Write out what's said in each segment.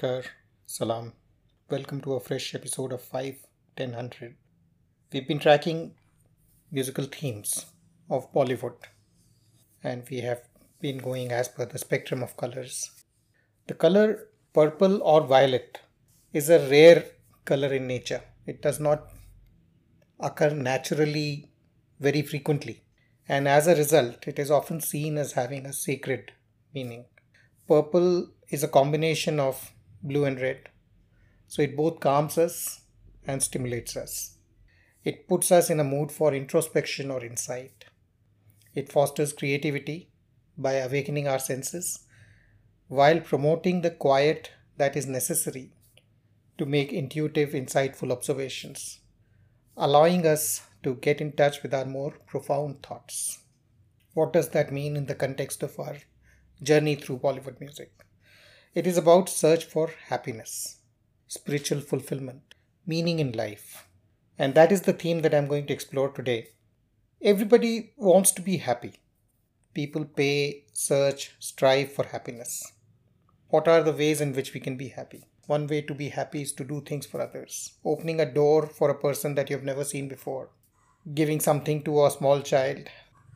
Namaskar, Salam. Welcome to a fresh episode of 5 1000. We've been tracking musical themes of Bollywood and we have been going as per the spectrum of colors. The color purple or violet is a rare color in nature. It does not occur naturally very frequently, and as a result, it is often seen as having a sacred meaning. Purple is a combination of blue and red, so it both calms us and stimulates us. It puts us in a mood for introspection or insight. It fosters creativity by awakening our senses while promoting the quiet that is necessary to make intuitive, insightful observations, allowing us to get in touch with our more profound thoughts. What does that mean in the context of our journey through Bollywood music? It is about search for happiness, spiritual fulfillment, meaning in life. And that is the theme that I'm going to explore today. Everybody wants to be happy. People pay, search, strive for happiness. What are the ways in which we can be happy? One way to be happy is to do things for others. Opening a door for a person that you've never seen before. Giving something to a small child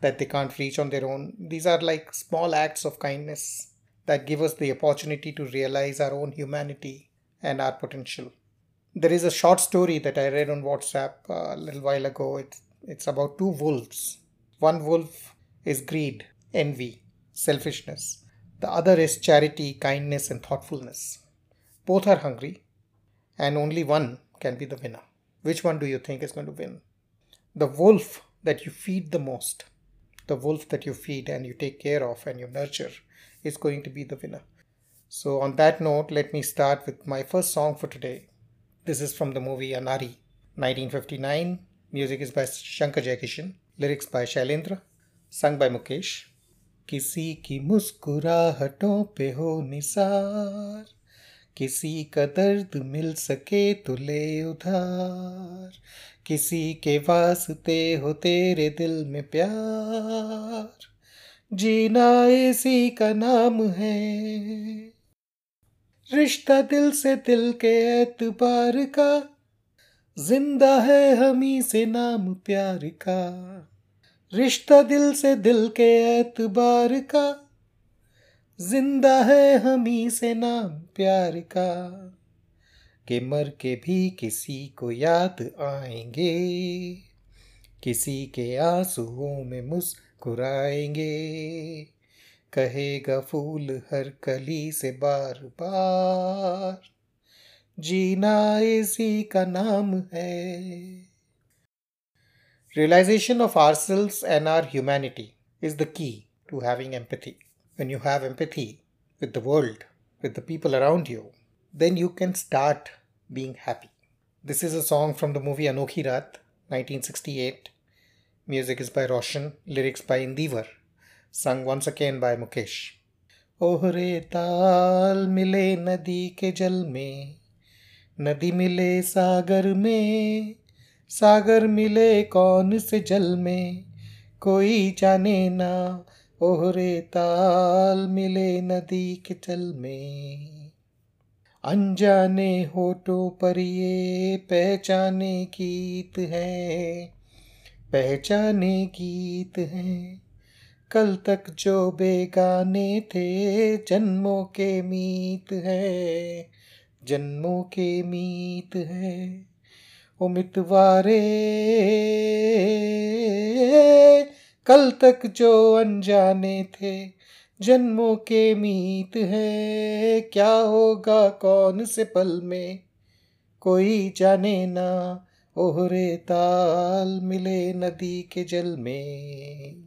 that they can't reach on their own. These are like small acts of kindness that give us the opportunity to realize our own humanity and our potential. There is a short story that I read on WhatsApp uh, a little while ago. It's, it's about two wolves. One wolf is greed, envy, selfishness. The other is charity, kindness, and thoughtfulness. Both are hungry, and only one can be the winner. Which one do you think is going to win? The wolf that you feed the most, the wolf that you feed and you take care of and you nurture, is going to be the winner. So, on that note, let me start with my first song for today. This is from the movie Anari, 1959. Music is by Shankar Jaikishan, lyrics by Shailendra, sung by Mukesh. किसी की मुस्कुराहटों पे हो निसार किसी का दर्द मिल सके तो ले उधार किसी के वास्ते हो तेरे दिल में प्यार जीना इसी का नाम है। रिश्ता दिल से दिल के एतबार का, ज़िंदा है हमी से नाम प्यार का। रिश्ता दिल से दिल के एतबार का, ज़िंदा है हमी से नाम प्यार का। कि मर के भी किसी को याद आएँगे, किसी के आंसुओं में मुस्कुराएँगे कहेगा फूल हर कली से बार बार जीना इसी का नाम है Realization of ourselves and our humanity is the key to having empathy. When you have empathy with the world, with the people around you, then you can start being happy. This is a song from the movie Anokhi Raat, 1968. Music is by Roshan, lyrics by Indivar, sung once again by Mukesh. ओहरे ताल मिले नदी के जल में नदी मिले सागर में सागर मिले कौन से जल में कोई जाने ना ओहरे ताल मिले नदी के जल में अनजाने होठों पर ये पहचाने गीत है पहचाने गीत हैं। कल तक जो बेगाने थे, जन्मों के मीत है। जन्मों के मीत है। उमितवारे कल तक जो अनजाने थे, जन्मों के मीत है। क्या होगा, कौन से पल में, कोई जाने ना। ओहरे ताल मिले नदी के जल में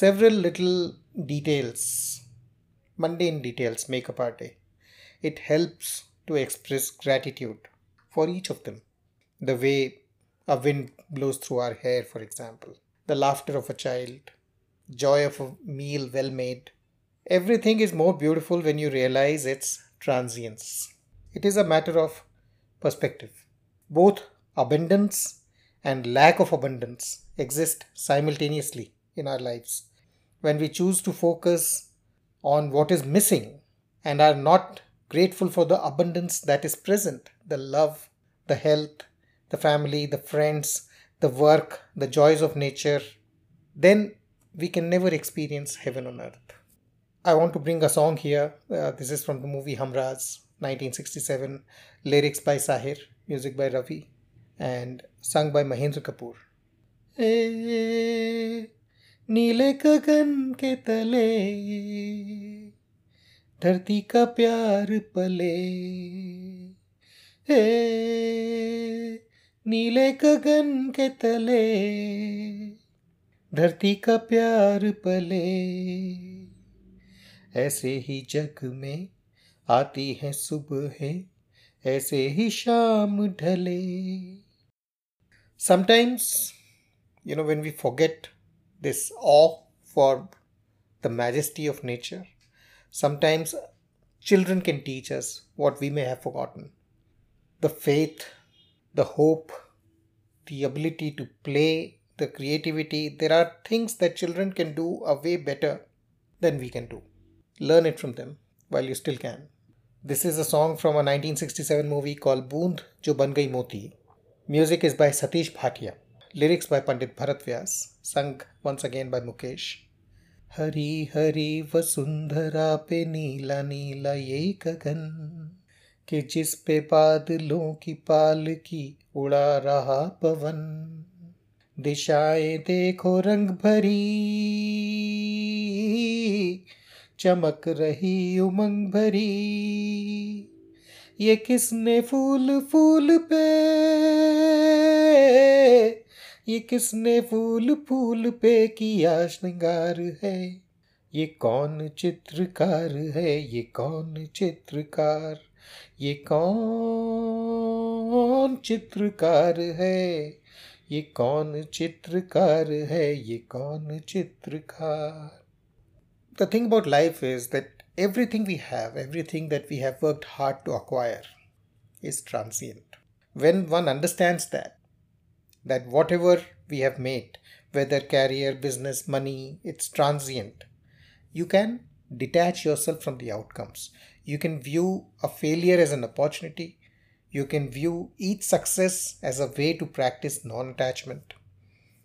several little details mundane details make up our day it helps to express gratitude for each of them the way a wind blows through our hair, for example, the laughter of a child, joy of a meal well made. Everything is more beautiful when you realize its transience. It is a matter of perspective. Both abundance and lack of abundance exist simultaneously in our lives. When we choose to focus on what is missing and are not grateful for the abundance that is present the love, the health, the family, the friends, the work, the joys of nature, then we can never experience heaven on earth. I want to bring a song here. Uh, this is from the movie Humraaz, 1967, lyrics by Sahir, music by Ravi, and sung by Mahendra Kapoor. नीले गगन के तले, धरती का प्यार पले। हे नीले गगन के तले, धरती का प्यार पले। ऐसे ही जग में आती है सुबह है ऐसे ही शाम ढले। Sometimes, you know, when we forget this awe for the majesty of nature, sometimes children can teach us what we may have forgotten. The faith, the hope, the ability to play, the creativity, there are things that children can do a way better than we can do. Learn it from them while you still can. This is a song from a 1967 movie called Boond Jo Ban Gayi Moti, Music is by Satish Bhatia. Lyrics by Pandit Bharat Vyas, sung once again by Mukesh. Hari Hari Vasundhara पे नीला नीला ये गगन कि जिस पे बादलों की पाल की उड़ा रहा पवन दिशाएँ देखो रंग भरी चमक रही उमंग भरी ये किसने फूल फूल पे? ये किसने फूल फूल पे किया श्रृंगार है? ये कौन चित्रकार है? ये कौन चित्रकार? ये कौन चित्रकार है? ये कौन चित्रकार है? ये कौन चित्रकार? The thing about life is that everything we have, everything that we have worked hard to acquire, is transient. When one understands that, that whatever we have made, whether career, business, money, it's transient. You can detach yourself from the outcomes. You can view a failure as an opportunity. You can view each success as a way to practice non attachment.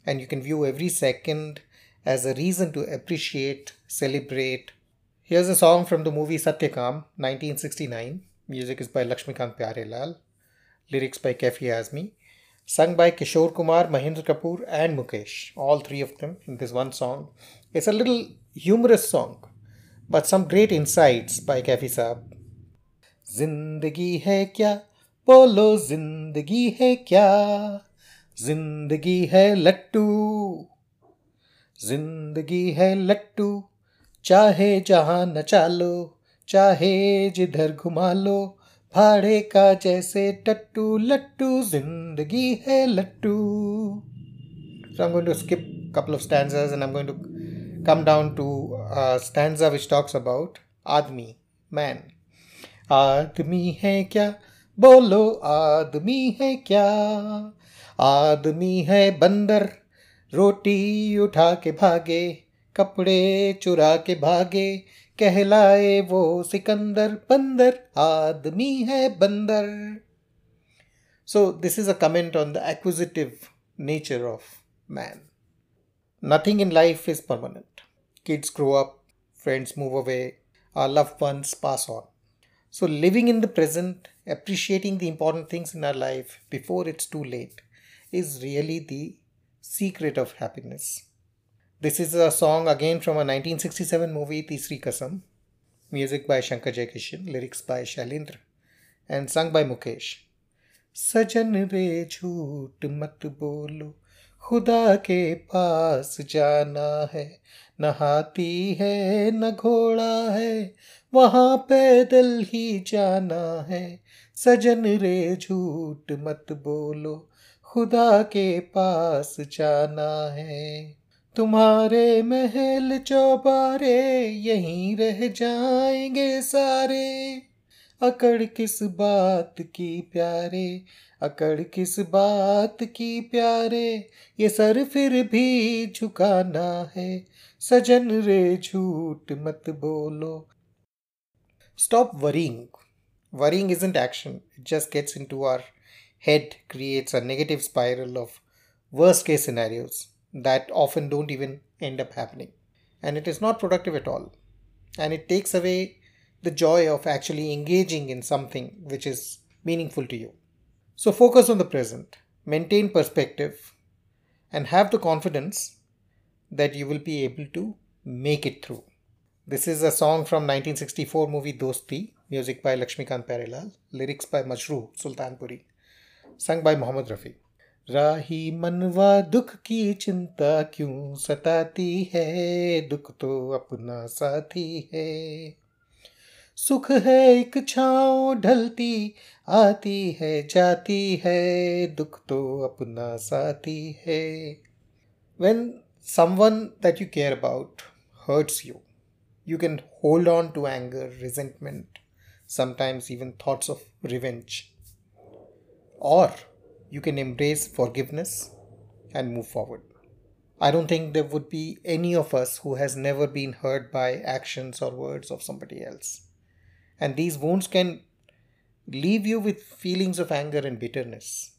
And you can view every second as a reason to appreciate, celebrate. Here's a song from the movie Satyakam, 1969. Music is by Lakshmikant Pyarelal. Lyrics by Kaifi Azmi sung by Kishore Kumar, Mahendra Kapoor, and Mukesh, all three of them in this one song. It's a little humorous song, but some great insights by Kaifi Saab. ज़िंदगी है क्या बोलो ज़िंदगी है क्या ज़िंदगी है लट्टू ज़िंदगी है लट्टू चाहे जहाँ नचालो चाहे जिधर घुमा लो भाड़े का जैसे टट्टू, लट्टू, ज़िंदगी है लट्टू। So I going to skip couple of stand and I am going to come down to stand which talks about आदमी मैन आदमी है क्या? बोलो, आदमी है क्या? आदमी है बंदर, रोटी उठा के भागे कपड़े चुरा के भागे, कहलाए वो सिकंदर, बंदर, आदमी है बंदर। So this is a comment on the acquisitive nature of man nothing in life is permanent kids grow up friends move away our love ones pass on so living in the present appreciating the important things in our life before it's too late is really the secret of happiness this is a song again from a 1967 sixty seven movie Teesri Kasam music by Shankar Jaikishan lyrics by Shailendra and sung by Mukesh सजन रे झूठ मत बोलो खुदा के पास जाना है न हाथी है न घोड़ा है वहाँ पैदल ही जाना है सजन रे झूठ मत बोलो खुदा के पास जाना है तुम्हारे महल चौबारे यहीं रह जाएँगे सारे। अकड़ किस बात की प्यारे, अकड़ किस बात की प्यारे, ये सर फिर भी झुकाना है। सजन रे झूठ मत बोलो। Stop worrying worrying is action it just gets into our head creates अगेटिव negative spiral of worst case scenarios that often don't even end up happening. And it is not productive at all. And it takes away the joy of actually engaging in something which is meaningful to you. So focus on the present, maintain perspective, and have the confidence that you will be able to make it through. This is a song from 1964 movie Dosti, music by Lakshmikant Pyarelal, lyrics by Majrooh Sultanpuri, sung by Mohammad Rafi. राही मनवा दुख की चिंता क्यों सताती है? दुख तो अपना साथी है। सुख है एक छाओ ढलती, आती है, जाती है। दुख तो अपना साथी है। When someone that you care about hurts you you can hold on to anger resentment sometimes even thoughts of revenge or you can embrace forgiveness and move forward. I don't think there would be any of us who has never been hurt by actions or words of somebody else. And these wounds can leave you with feelings of anger and bitterness.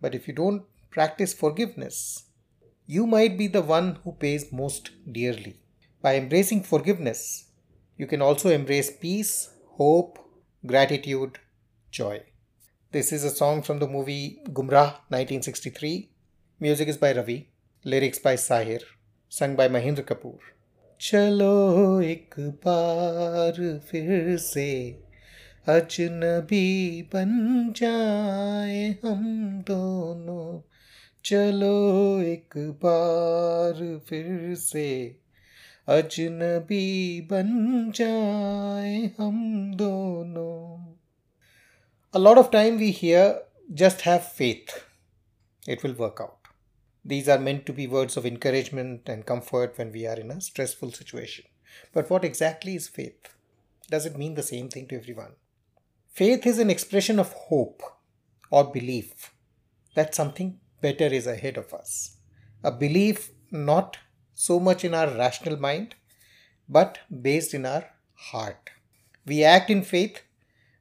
But if you don't practice forgiveness, you might be the one who pays most dearly. By embracing forgiveness, you can also embrace peace, hope, gratitude, joy. This is a song from the movie Gumrah 1963. Music is by Ravi, lyrics by Sahir, sung by Mahindra Kapoor. चलो एक बार फिर से अजनबी बन जाए हम दोनों चलो एक बार फिर से अजनबी बन जाए हम दोनों a lot of time we hear just have faith, it will work out. These are meant to be words of encouragement and comfort when we are in a stressful situation. But what exactly is faith? Does it mean the same thing to everyone? Faith is an expression of hope or belief that something better is ahead of us. A belief not so much in our rational mind, but based in our heart. We act in faith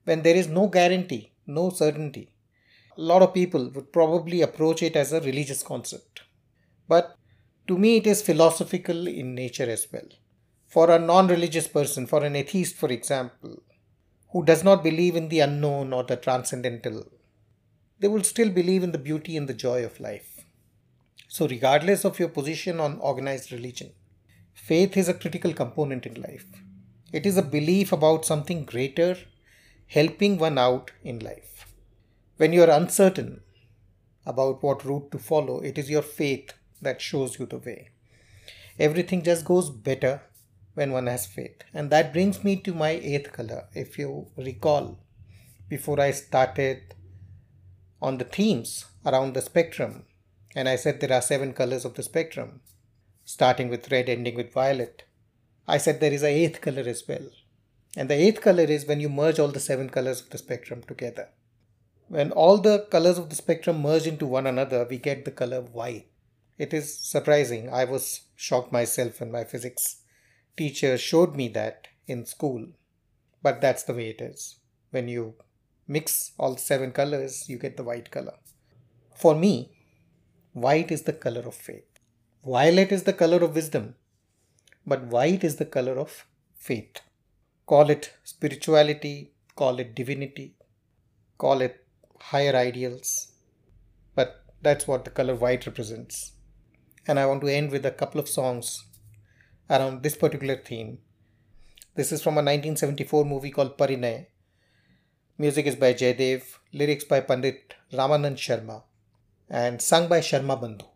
when there is no guarantee, no certainty. A lot of people would probably approach it as a religious concept. But to me, it is philosophical in nature as well. For a non religious person, for an atheist, for example, who does not believe in the unknown or the transcendental, they will still believe in the beauty and the joy of life. So, regardless of your position on organized religion, faith is a critical component in life. It is a belief about something greater helping one out in life. When you are uncertain about what route to follow, it is your faith that shows you the way. Everything just goes better when one has faith. And that brings me to my eighth color. If you recall, before I started on the themes around the spectrum, and I said there are seven colors of the spectrum, starting with red, ending with violet. I said there is a eighth color as well, and the eighth color is when you merge all the seven colors of the spectrum together. When all the colors of the spectrum merge into one another, we get the color white. It is surprising. I was shocked myself when my physics teacher showed me that in school. But that's the way it is. When you mix all seven colors, you get the white color. For me, white is the color of faith. Violet is the color of wisdom. But white is the color of faith. Call it spirituality, call it divinity, call it higher ideals. But that's what the color white represents. And I want to end with a couple of songs around this particular theme. This is from a 1974 movie called Parinay. Music is by Jaydev, lyrics by Pandit Ramanand Sharma, and sung by Sharma Bandhu.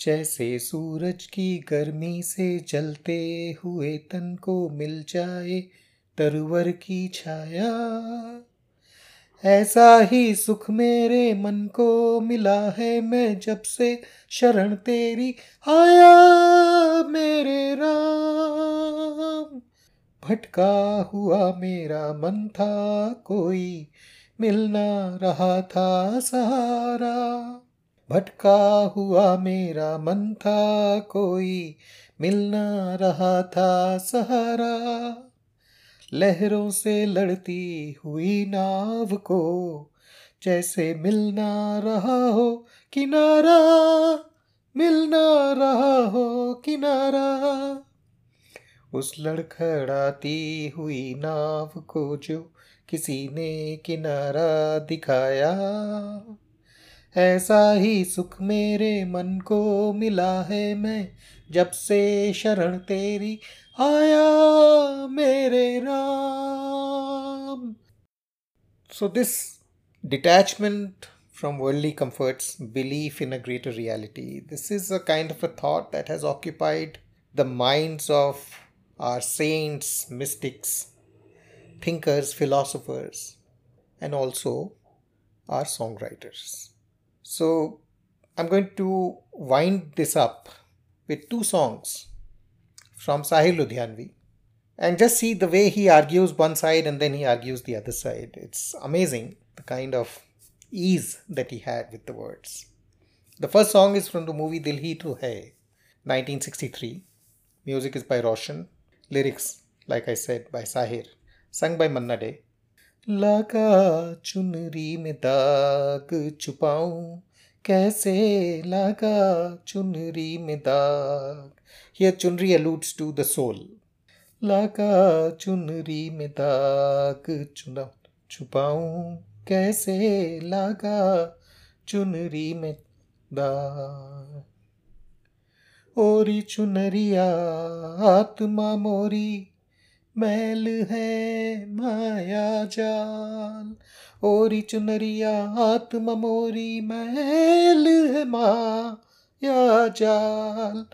जैसे सूरज की गर्मी से जलते हुए तन को मिल जाए तरवर की छाया। ऐसा ही सुख मेरे मन को मिला है, मैं जब से शरण तेरी आया, मेरे राम। भटका हुआ मेरा मन था, कोई मिलना रहा था सहारा। भटका हुआ मेरा मन था, कोई मिलना रहा था सहारा। लहरों से लड़ती हुई नाव को, जैसे मिलना रहा हो किनारा, मिलना रहा हो किनारा। उस लड़खड़ाती हुई नाव को जो किसी ने किनारा दिखाया, ऐसा ही सुख मेरे मन को मिला है मैं, जब से शरण तेरी Mere Ram. So, this detachment from worldly comforts, belief in a greater reality, this is a kind of a thought that has occupied the minds of our saints, mystics, thinkers, philosophers, and also our songwriters. So, I'm going to wind this up with two songs from Sahir Ludhianvi. And just see the way he argues one side and then he argues the other side. It's amazing the kind of ease that he had with the words. The first song is from the movie Dil Hi to Hai, 1963. Music is by Roshan. Lyrics, like I said, by Sahir. Sung by Manna Dey. chunri me में दाग kaise कैसे chunri me में here चुनरी अलूड्स to the soul लगा चुनरी में दाग चुना छुपाऊं कैसे लगा चुनरी में दाग ओरी चुनरिया आत्मा मोरी मैल है माया जाल ओरी चुनरिया आत्म मोरी मैल है माया जाल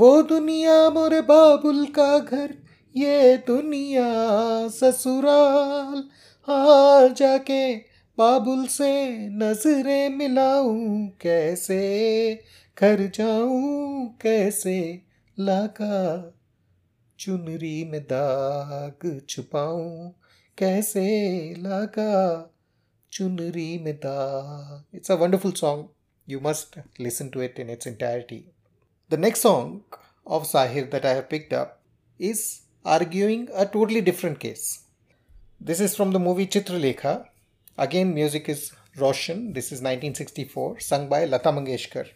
वो दुनिया मोरे बाबुल का घर, ये दुनिया ससुराल। आ जाके बाबुल से नजरे मिलाऊं कैसे, घर जाऊँ कैसे लगा चुनरी में दाग छुपाऊं कैसे लगा चुनरी में दाग। It's a wonderful song you must listen to it in its entirety. The next song of Sahir that I have picked up is arguing a totally different case. This is from the movie Chitralekha. Again, music is Roshan. This is 1964, sung by Lata Mangeshkar.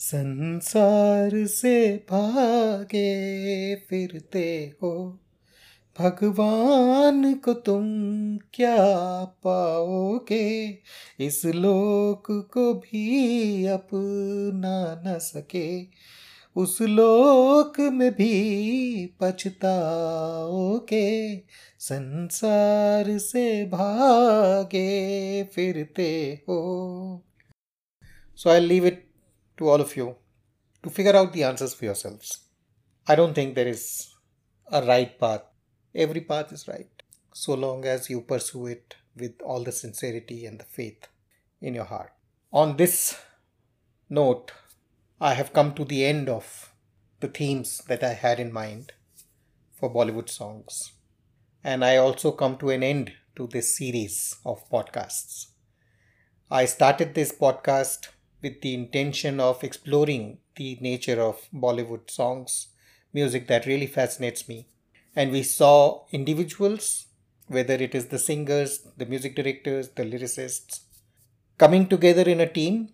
संसार से भागे फिरते हो भगवान को तुम क्या पाओगे इस लोक को भी अपना न सके उस लोक में भी पछताओगे संसार से भागे फिरते हो so I leave it to all of you to figure out the answers for yourselves. I don't think there is a right path. Every path is right, so long as you pursue it with all the sincerity and the faith in your heart. On this note, I have come to the end of the themes that I had in mind for Bollywood songs. And I also come to an end to this series of podcasts. I started this podcast with the intention of exploring the nature of Bollywood songs, music that really fascinates me. And we saw individuals, whether it is the singers, the music directors, the lyricists, coming together in a team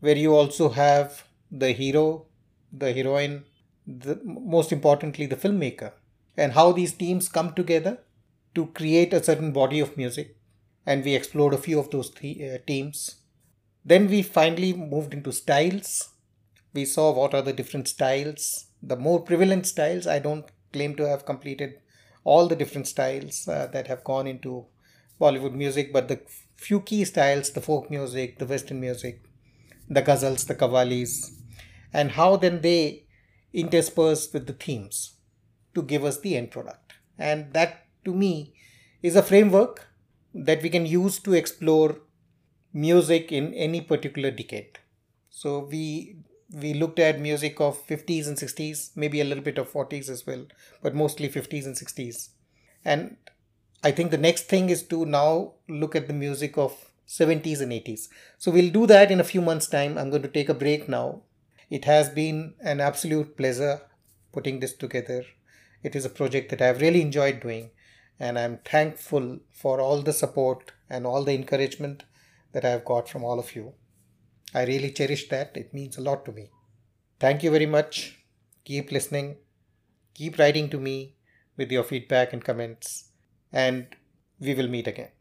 where you also have the hero, the heroine, the, most importantly, the filmmaker, and how these teams come together to create a certain body of music. And we explored a few of those th- uh, teams then we finally moved into styles. We saw what are the different styles, the more prevalent styles. I don't claim to have completed all the different styles uh, that have gone into Bollywood music, but the few key styles the folk music, the western music, the ghazals, the qawwalis, and how then they intersperse with the themes to give us the end product. And that to me is a framework that we can use to explore music in any particular decade. So we we looked at music of 50s and 60s, maybe a little bit of 40s as well, but mostly 50s and 60s. And I think the next thing is to now look at the music of 70s and 80s. So we'll do that in a few months' time. I'm going to take a break now. It has been an absolute pleasure putting this together. It is a project that I've really enjoyed doing. and I'm thankful for all the support and all the encouragement that I've got from all of you. I really cherish that. It means a lot to me. Thank you very much. Keep listening. Keep writing to me with your feedback and comments, and we will meet again.